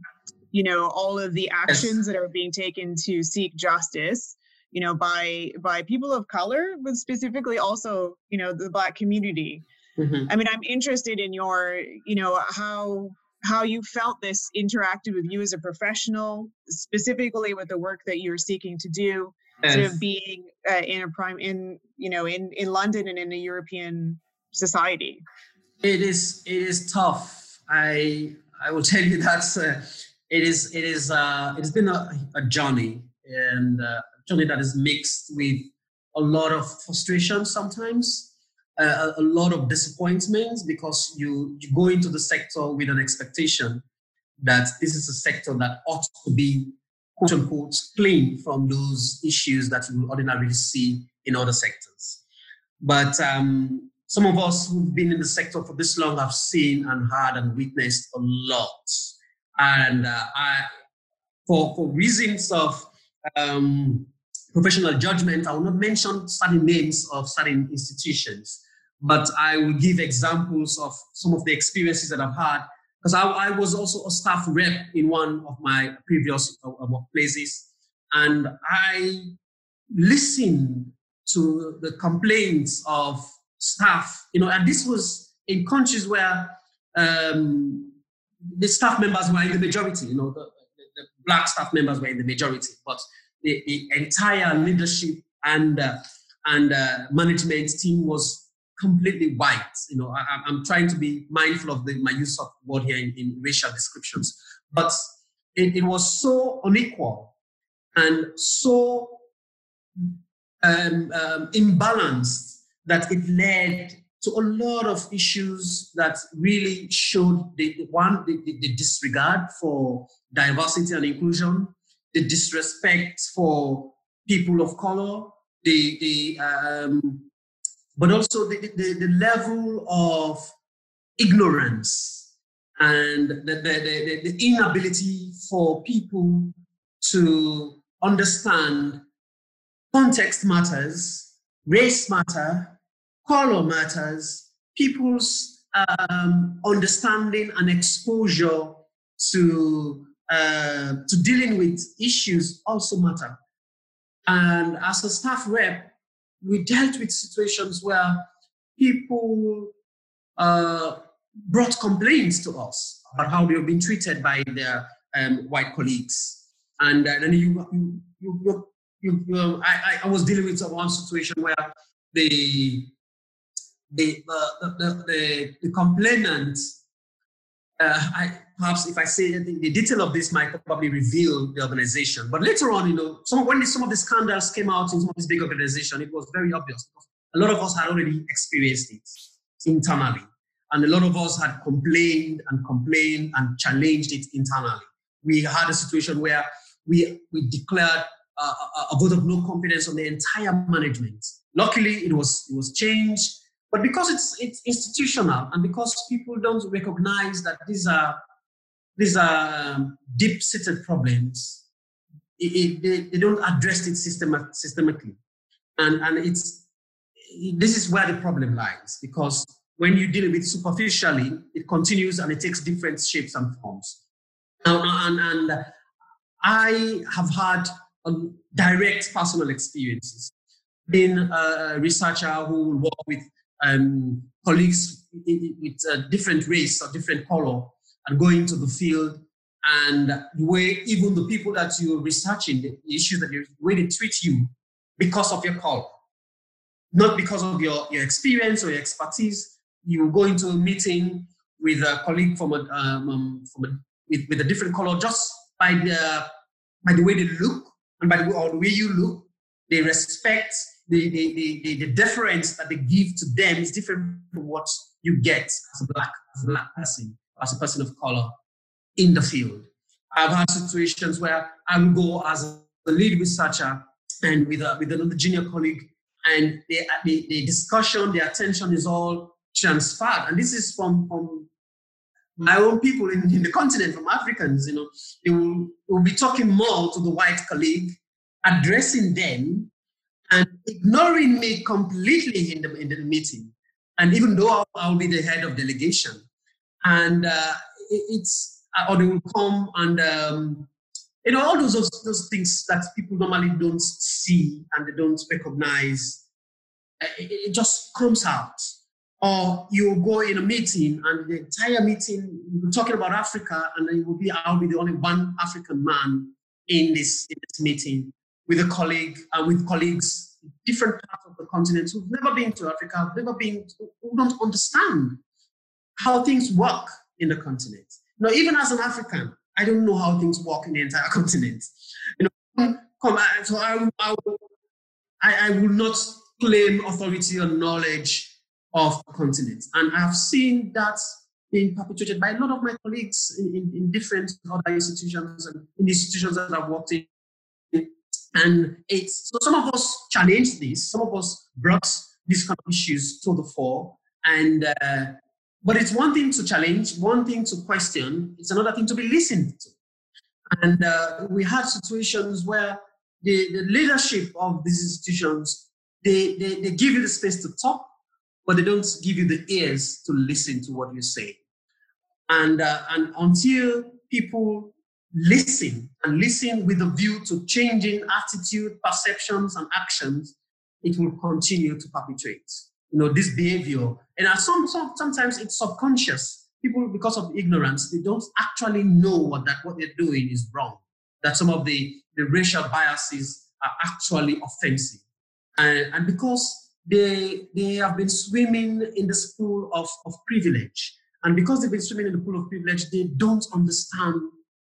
you know, all of the actions yes. that are being taken to seek justice, you know, by by people of color, but specifically also, you know, the black community. Mm-hmm. I mean, I'm interested in your, you know, how how you felt this interacted with you as a professional, specifically with the work that you're seeking to do, yes. sort of being uh, in a prime in you know in in London and in a European society. It is it is tough. I I will [LAUGHS] tell you that uh, it is it is uh, it's been a, a journey and uh, journey that is mixed with a lot of frustration sometimes a, a, lot of disappointments because you, you go into the sector with an expectation that this is a sector that ought to be quote unquote clean from those issues that you ordinarily see in other sectors. But um, some of us who've been in the sector for this long have seen and heard and witnessed a lot. And uh, I, for, for reasons of um, professional judgment, I will not mention certain names of certain institutions but I will give examples of some of the experiences that I've had. Because I, I, was also a staff rep in one of my previous uh, uh, workplaces, and I listened to the complaints of staff. You know, and this was in countries where um, the staff members were in the majority. You know, the, the, the black staff members were in the majority, but the, the entire leadership and uh, and uh, management team was completely white. You know, I, am trying to be mindful of the, my use of word here in, in racial descriptions, but it, it, was so unequal and so um, um, imbalanced that it led to a lot of issues that really showed the, one the, the, the disregard for diversity and inclusion, the disrespect for people of color, the the um, but also the, the, the level of ignorance and the, the, the, inability for people to understand context matters, race matter, color matters, people's um, understanding and exposure to uh, to dealing with issues also matter. And as a staff rep, we dealt with situations where people uh, brought complaints to us about how they have been treated by their um, white colleagues. And uh, then you, you, you, you, you I, I was dealing with one situation where the, the, uh, the, the, the complainant, uh, I, perhaps if I say the, the, detail of this might probably reveal the organization. But later on, you know, some, when some of the scandals came out in some of this big organization, it was very obvious because a lot of us had already experienced it internally. And a lot of us had complained and complained and challenged it internally. We had a situation where we, we declared a, a, a vote of no confidence on the entire management. Luckily, it was, it was changed. But because it's, it's institutional and because people don't recognize that these are these are um, deep-seated problems. It, it, they, they, don't address it system, systematically. And, and it's, this is where the problem lies because when you deal with it superficially, it continues and it takes different shapes and forms. And, and, I have had um, direct personal experiences. Being a researcher who will work with um, colleagues with different race or different color, and going to the field. And the way even the people that you're researching, the issues that the way they treat you because of your color, not because of your, your experience or your expertise. You go into a meeting with a colleague from a, um, um, from a with, with a different color just by the by the way they look and by the way, or the way you look, they respect the, the, the, the, deference that they give to them is different from what you get as a black, as a black person, as a person of color in the field. I've had situations where I will go as a lead researcher and with, a, with another junior colleague, and the, uh, the, the discussion, the attention is all transferred. And this is from, from my own people in, in the continent, from Africans, you know, they will, will be talking more to the white colleague, addressing them and ignoring me completely in the, in the meeting. And even though I'll, I'll be the head of delegation, and uh, it, it's, or they will come and um, you know all those, those things that people normally don't see and they don't recognize uh, it, it just comes out. Or you go in a meeting and the entire meeting you're talking about africa and you will be i'll be the only one african man in this in this meeting with a colleague and uh, with colleagues different parts of the continent who've never been to africa who've never been who don't understand how things work in the continent now even as an african I don't know how things work in the entire [LAUGHS] continent. You know, come, so I, I, I will not claim authority or knowledge of the continent. And I've seen that being perpetuated by a lot of my colleagues in, in, in different other institutions and in institutions that I've worked in. And it's so some of us challenged this, some of us brought these kind of issues to the fore. And uh, but it's one thing to challenge, one thing to question, it's another thing to be listened to. And uh, we had situations where the, the leadership of these institutions, they, they, they give you the space to talk, but they don't give you the ears to listen to what you say. And, uh, and until people listen and listen with a view to changing attitude, perceptions, and actions, it will continue to perpetuate you know, this behavior. And some, some, sometimes it's subconscious. People, because of ignorance, they don't actually know that what they're doing is wrong. That some of the, the racial biases are actually offensive. And, and because they, they have been swimming in the pool of, of privilege, and because they've been swimming in the pool of privilege, they don't understand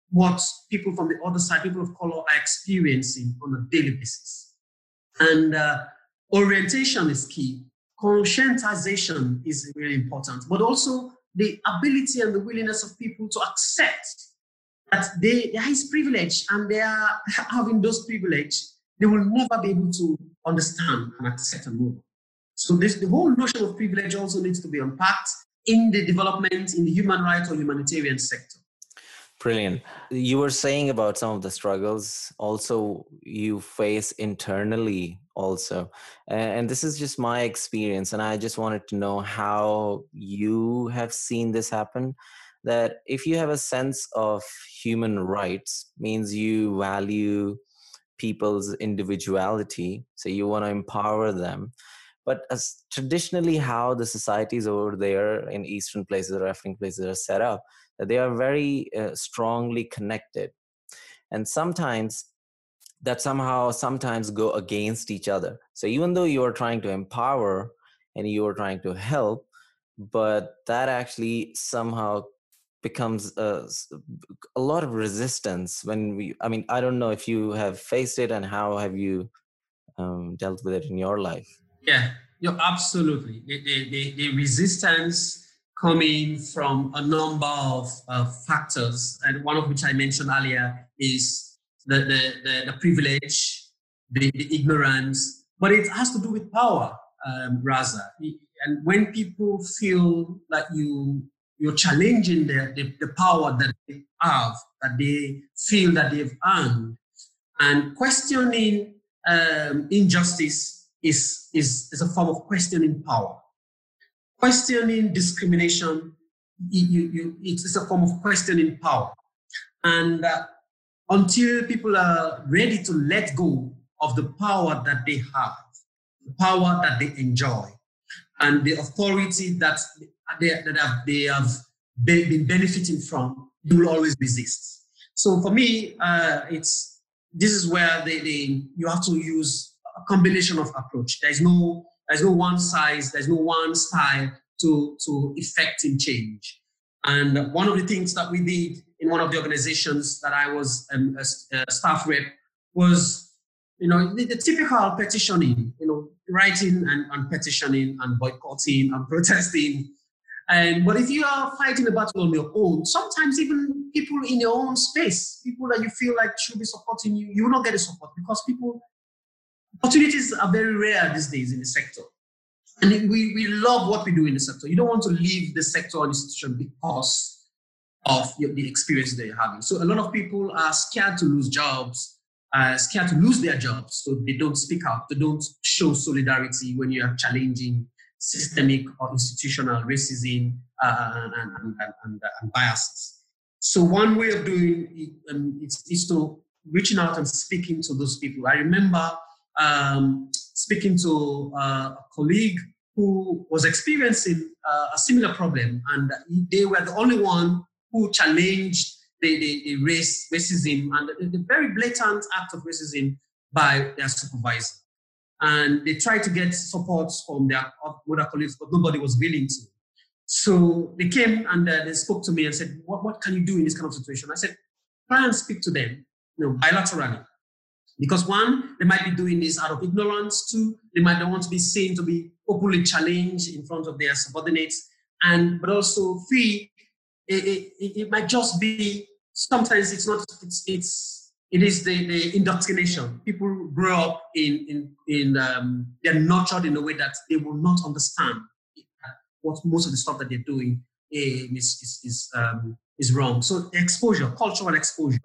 what people from the other side, people of color, are experiencing on a daily basis. And uh, orientation is key conscientization is really important, but also the ability and the willingness of people to accept that they, there is privilege and they are [LAUGHS] having those privilege, they will never be able to understand and accept and move. So this, the whole notion of privilege also needs to be unpacked in the development in the human rights or humanitarian sector. Brilliant. You were saying about some of the struggles also you face internally also. And this is just my experience and I just wanted to know how you have seen this happen that if you have a sense of human rights means you value people's individuality so you want to empower them but as traditionally how the societies over there in eastern places or african places are set up they are very uh, strongly connected and sometimes that somehow sometimes go against each other. So even though you are trying to empower and you are trying to help but that actually somehow becomes a, a lot of resistance when we i mean i don't know if you have faced it and how have you um, dealt with it in your life? Yeah you absolutely. The, the, the, the resistance coming from a number of uh, factors, and one of which I mentioned earlier is the, the, the, the privilege, the, the, ignorance, but it has to do with power, um, Raza. And when people feel that you you're challenging the, the, the power that they have, that they feel that they've earned, and questioning um, injustice is, is, is a form of questioning power questioning discrimination, you, you, it's a form of questioning power. And uh, until people are ready to let go of the power that they have, the power that they enjoy, and the authority that they, that have, they have been benefiting from, you will always resist. So for me, uh, it's this is where they, they, you have to use a combination of approach. There is no there's no one size, there's no one style to, to effecting change. And one of the things that we did in one of the organizations that I was um, a, a staff rep was, you know, the, the typical petitioning, you know, writing and, and petitioning and boycotting and [LAUGHS] protesting. And but if you are fighting a battle on your own, sometimes even people in your own space, people that you feel like should be supporting you, you will not get the support because people opportunities are very rare these days in the sector. And we, we love what we do in the sector. You don't want to leave the sector or institution because of the experience that you're having. So a lot of people are scared to lose jobs, uh, scared to lose their jobs. So they don't speak out. They don't show solidarity when you are challenging systemic or institutional racism uh, and, and, and, and, biases. So one way of doing it um, is, is to reaching out and speaking to those people. I remember um, speaking to uh, a colleague who was experiencing uh, a similar problem, and they were the only one who challenged the, the, the race, racism and the, the, very blatant act of racism by their supervisor. And they tried to get support from their other colleagues, but nobody was willing to. So they came and uh, they spoke to me and said, what, what can you do in this kind of situation? I said, try and speak to them you know, bilaterally. Because one, they might be doing this out of ignorance. Two, they might not want to be seen to be openly challenged in front of their subordinates. And but also three, it, it, it might just be sometimes it's not it's it's it is the, the indoctrination. People grow up in in in um, they're nurtured in a way that they will not understand what most of the stuff that they're doing is is is, um, is wrong. So exposure, cultural exposure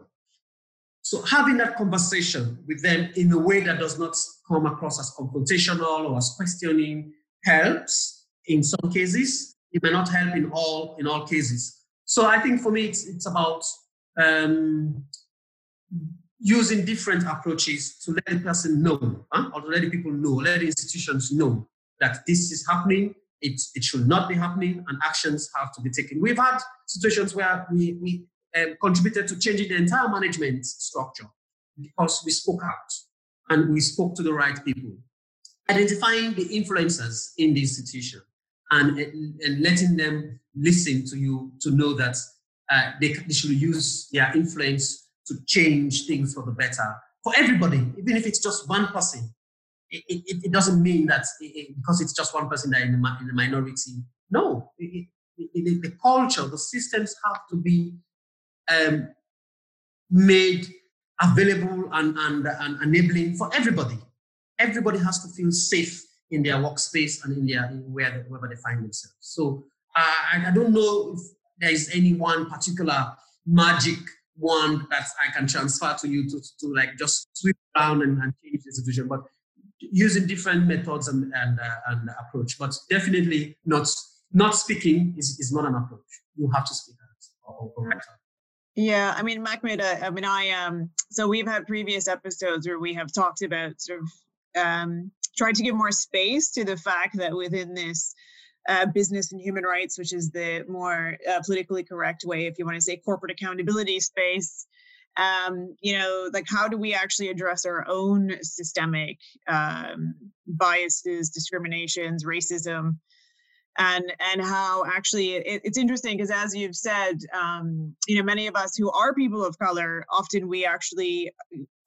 so having that conversation with them in a way that does not come across as confrontational or as questioning helps in some cases. It may not help in all in all cases. So I think for me, it's it's about um, using different approaches to let the person know, huh? or to let the people know, let the institutions know that this is happening. It, it should not be happening, and actions have to be taken. We've had situations where we, we um, contributed to changing the entire management structure because we spoke out and we spoke to the right people, identifying the influencers in the institution and, and letting them listen to you to know that uh, they, they should use their influence to change things for the better for everybody, even if it's just one person. It, it, it doesn't mean that it, because it's just one person that in the, in the minority. No, the culture, the systems have to be um, made available and, and, and enabling for everybody. Everybody has to feel safe in their workspace and in their in where wherever they find themselves. So uh, I, I don't know if there is any one particular magic one that I can transfer to you to, to like just sweep around and, and change the situation, but using different methods and and, uh, and approach. But definitely not not speaking is, is not an approach. You have to speak. Yeah, I mean, Makmid, I mean, I um, so we've had previous episodes where we have talked about sort of um, tried to give more space to the fact that within this uh, business and human rights, which is the more uh, politically correct way, if you want to say corporate accountability space, um, you know, like how do we actually address our own systemic um, biases, discriminations, racism? and and how actually it, it's interesting because as you've said um, you know many of us who are people of color often we actually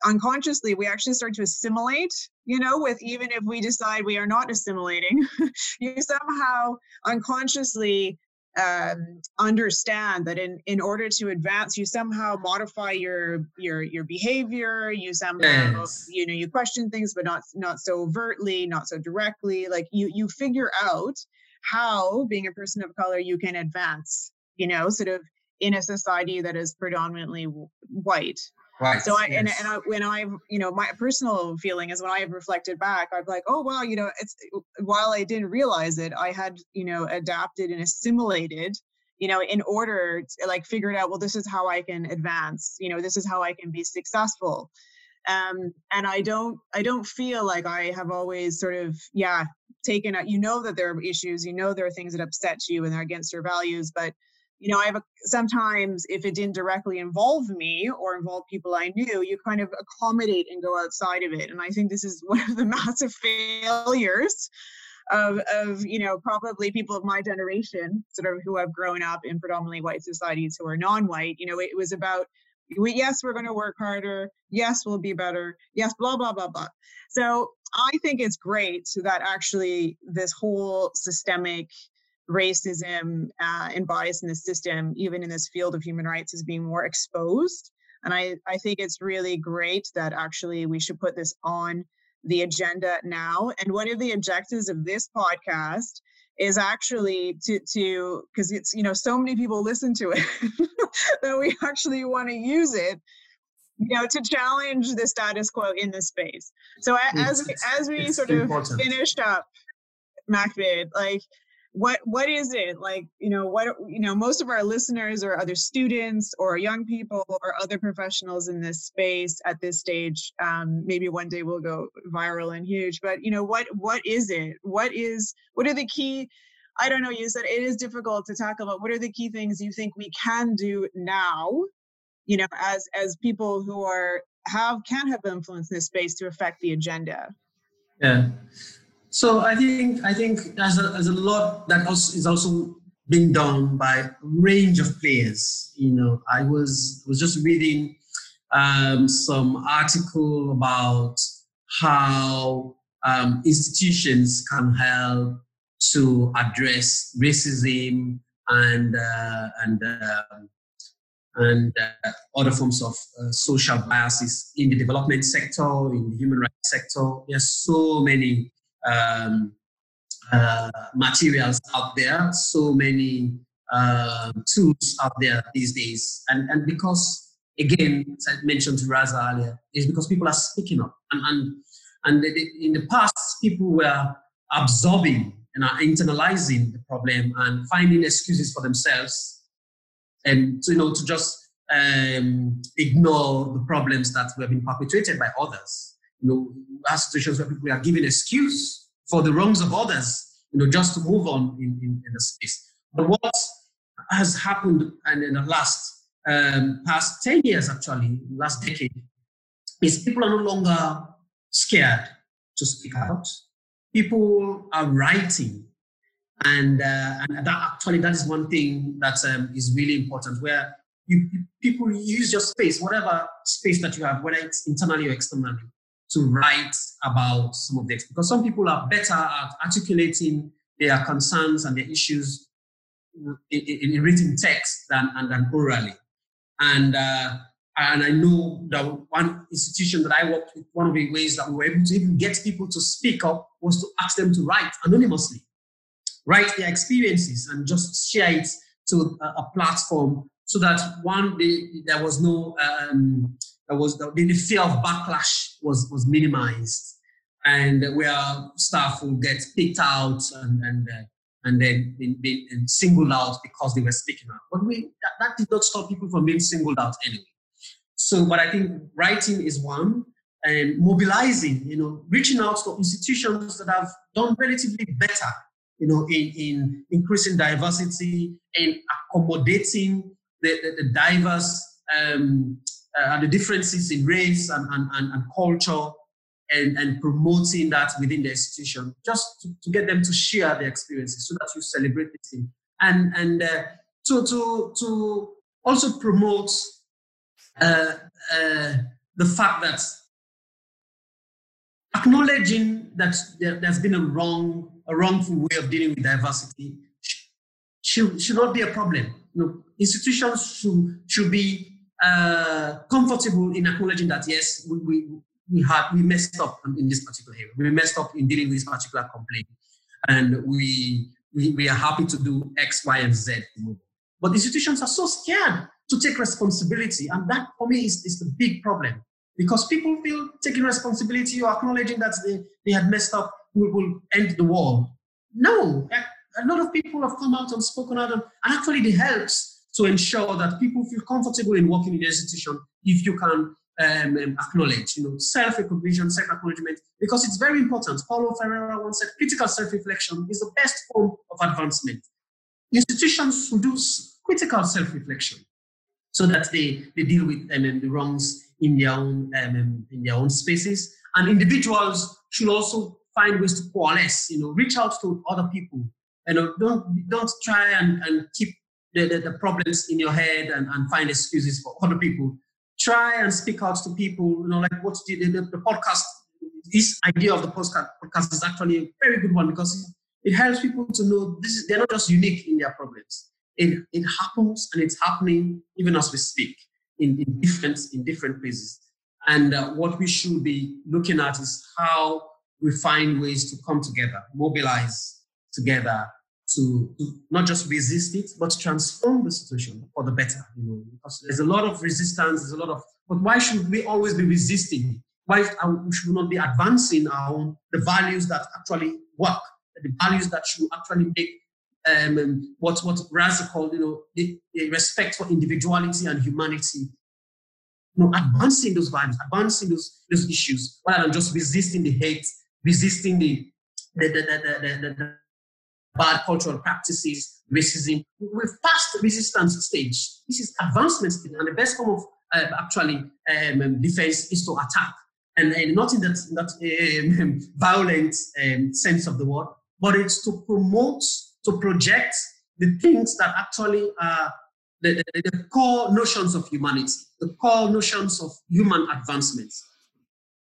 unconsciously we actually start to assimilate you know with even if we decide we are not assimilating [LAUGHS] you somehow unconsciously um, understand that in in order to advance you somehow modify your your your behavior you somehow yes. you know you question things but not not so overtly not so directly like you you figure out how being a person of color you can advance you know sort of in a society that is predominantly white Right. So I yes. and, and I, when I've you know my personal feeling is when I have reflected back, I'm like, oh well, you know, it's while I didn't realize it, I had you know adapted and assimilated, you know, in order to like figured out, well, this is how I can advance, you know, this is how I can be successful. Um, and I don't I don't feel like I have always sort of yeah taken out you know that there are issues you know there are things that upset you and they're against your values but you know i have a, sometimes if it didn't directly involve me or involve people i knew you kind of accommodate and go outside of it and i think this is [LAUGHS] one of the massive failures of of you know probably people of my generation sort of who have grown up in predominantly white societies who are non-white you know it was about We, yes, we're going to work harder. Yes, we'll be better. Yes, blah, blah, blah, blah. So I think it's great that actually this whole systemic racism uh, and bias in the system, even in this field of human rights, is being more exposed. And I, I think it's really great that actually we should put this on the agenda now. And one of the objectives of this podcast is actually to to because it's you know so many people listen to it [LAUGHS] that we actually want to use it you know to challenge the status quo in this space so as we as we sort of important. finished up Makmid, like what what is it? Like you know what you know most of our listeners are other students or young people or other professionals in this space at this stage um, maybe one day we'll go viral and huge but you know what what is it? What is what are the key i don't know you said it is difficult to tackle but what are the key things you think we can do now you know as as people who are have can have influence in this space to affect the agenda? Yeah so I think I think there's a, there's a lot that also is also being done by a range of players. You know, I was was just reading um, some article about how um, institutions can help to address racism and uh, and uh, and uh, other forms of uh, social biases in the development sector, in the human rights sector. There's so many um, uh, materials out there, so many uh, tools out there these days. And, and because, again, as I mentioned to Raza earlier, is because people are speaking up. And, and, and in the past, people were absorbing and are internalizing the problem and finding excuses for themselves and you know to just um, ignore the problems that were being perpetrated by others you know, are situations where people are giving excuse for the wrongs of others, you know, just to move on in, in, in the space. But what has happened and in the last um, past 10 years, actually, last decade, is people are no longer scared to speak out. People are writing. And, uh, and that actually, that is one thing that um, is really important where you, people use your space, whatever space that you have, whether it's internally or externally, to write about some of this because some people are better at articulating their concerns and their issues in, in, in written text than, and than orally. And, uh, and I know that one institution that I worked with, one of the ways that we were able to even get people to speak up was to ask them to write anonymously, write their experiences and just share it to a, a platform so that one, day there was no um, was the, the fear of backlash was was minimized, and where staff will get picked out and and uh, and then been singled out because they were speaking out. But we that, that did not stop people from being singled out anyway. So, but I think writing is one, and mobilizing, you know, reaching out to institutions that have done relatively better, you know, in, in increasing diversity and accommodating the, the, the diverse um, uh, the differences in race and, and, and, and, culture and, and promoting that within the institution, just to, to get them to share their experiences so that you celebrate the team. And, and uh, to, to, to also promote uh, uh, the fact that acknowledging that there, has been a wrong, a wrongful way of dealing with diversity should, should not be a problem. You know, institutions should, should be uh, comfortable in acknowledging that yes, we, we, we had we messed up in this particular area. We messed up in dealing with this particular complaint, and we we, we are happy to do X, Y, and Z. But institutions are so scared to take responsibility, and that for me is, is the big problem because people feel taking responsibility or acknowledging that they, they had messed up will, will end the war. No, a lot of people have come out and spoken out, and actually it helps to ensure that people feel comfortable in working in the institution if you can um, um, acknowledge, you know, self-recognition, self-acknowledgement, because it's very important. Paulo Freire once said, critical self-reflection is the best form of advancement. Institutions should do critical self-reflection so that they, they deal with um, the wrongs in their own um, um, in their own spaces. And individuals should also find ways to coalesce, you know, reach out to other people. You know, don't don't try and, and keep the, the, the, problems in your head and, and find excuses for other people try and speak out to people. You know, like what the, the, the podcast. This idea of the podcast podcast is actually a very good one because it, it helps people to know this is, they're not just unique in their problems. It, it happens and it's happening even as we speak in, in different in different places. And uh, what we should be looking at is how we find ways to come together, mobilize together to, to, not just resist it, but transform the situation for the better. You know, because there's a lot of resistance, there's a lot of, but why should we always be resisting? Why should we not be advancing our own, the values that actually work, the values that should actually make um, what what Razi called, you know, the, the respect for individuality and humanity you know, advancing those values, advancing those, those issues, rather than just resisting the hate, resisting the, the, the, the, the bad cultural practices, racism. We've passed the resistance stage. This is advancement stage, and the best form of uh, actually um, defense is to attack, and, and not in that, that um, [LAUGHS] violent um, sense of the word, but it's to promote, to project the things that actually are the, the, the core notions of humanity, the core notions of human advancement.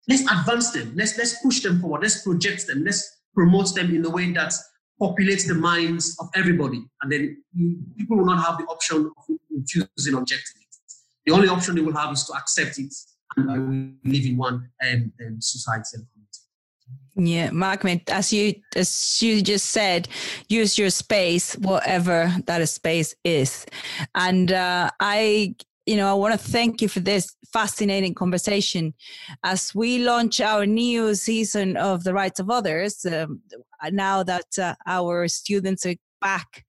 Let's advance them. Let's let's push them forward. Let's project them. Let's promote them in a way that populates the minds of everybody, and then people will not have the option of refusing objectively. The only option they will have is to accept it and live in one um, um, society yeah, Makmid, as you as you just said, use your space, whatever that space is, and uh, I, you know, I want to thank you for this fascinating conversation. As we launch our new season of the Rights of Others, um, now that uh, our students are back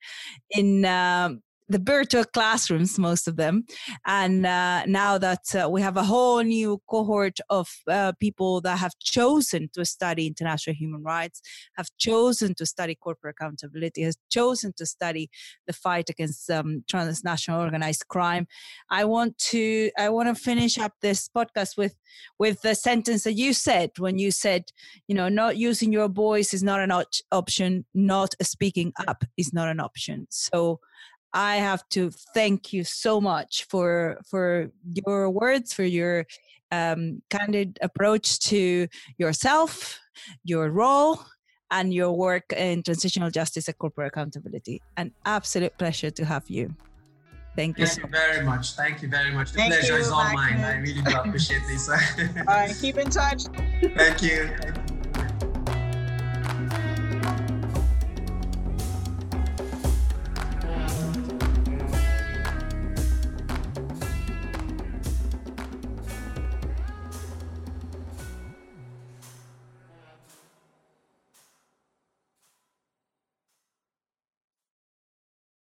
in um, the virtual classrooms, most of them. And uh, now that uh, we have a whole new cohort of uh, people that have chosen to study international human rights, have chosen to study corporate accountability, has chosen to study the fight against um, transnational organized crime. I want to I want to finish up this podcast with with the sentence that you said when you said, you know, not using your voice is not an op- option, not speaking up is not an option. So I have to thank you so much for for your words, for your um, candid approach to yourself, your role, and your work in transitional justice and corporate accountability. An absolute pleasure to have you. Thank you. Thank so you very much. Thank you very much. The Thank pleasure you, is all mine. I really do appreciate this. [LAUGHS] all right, keep in touch. Thank you. Thank you.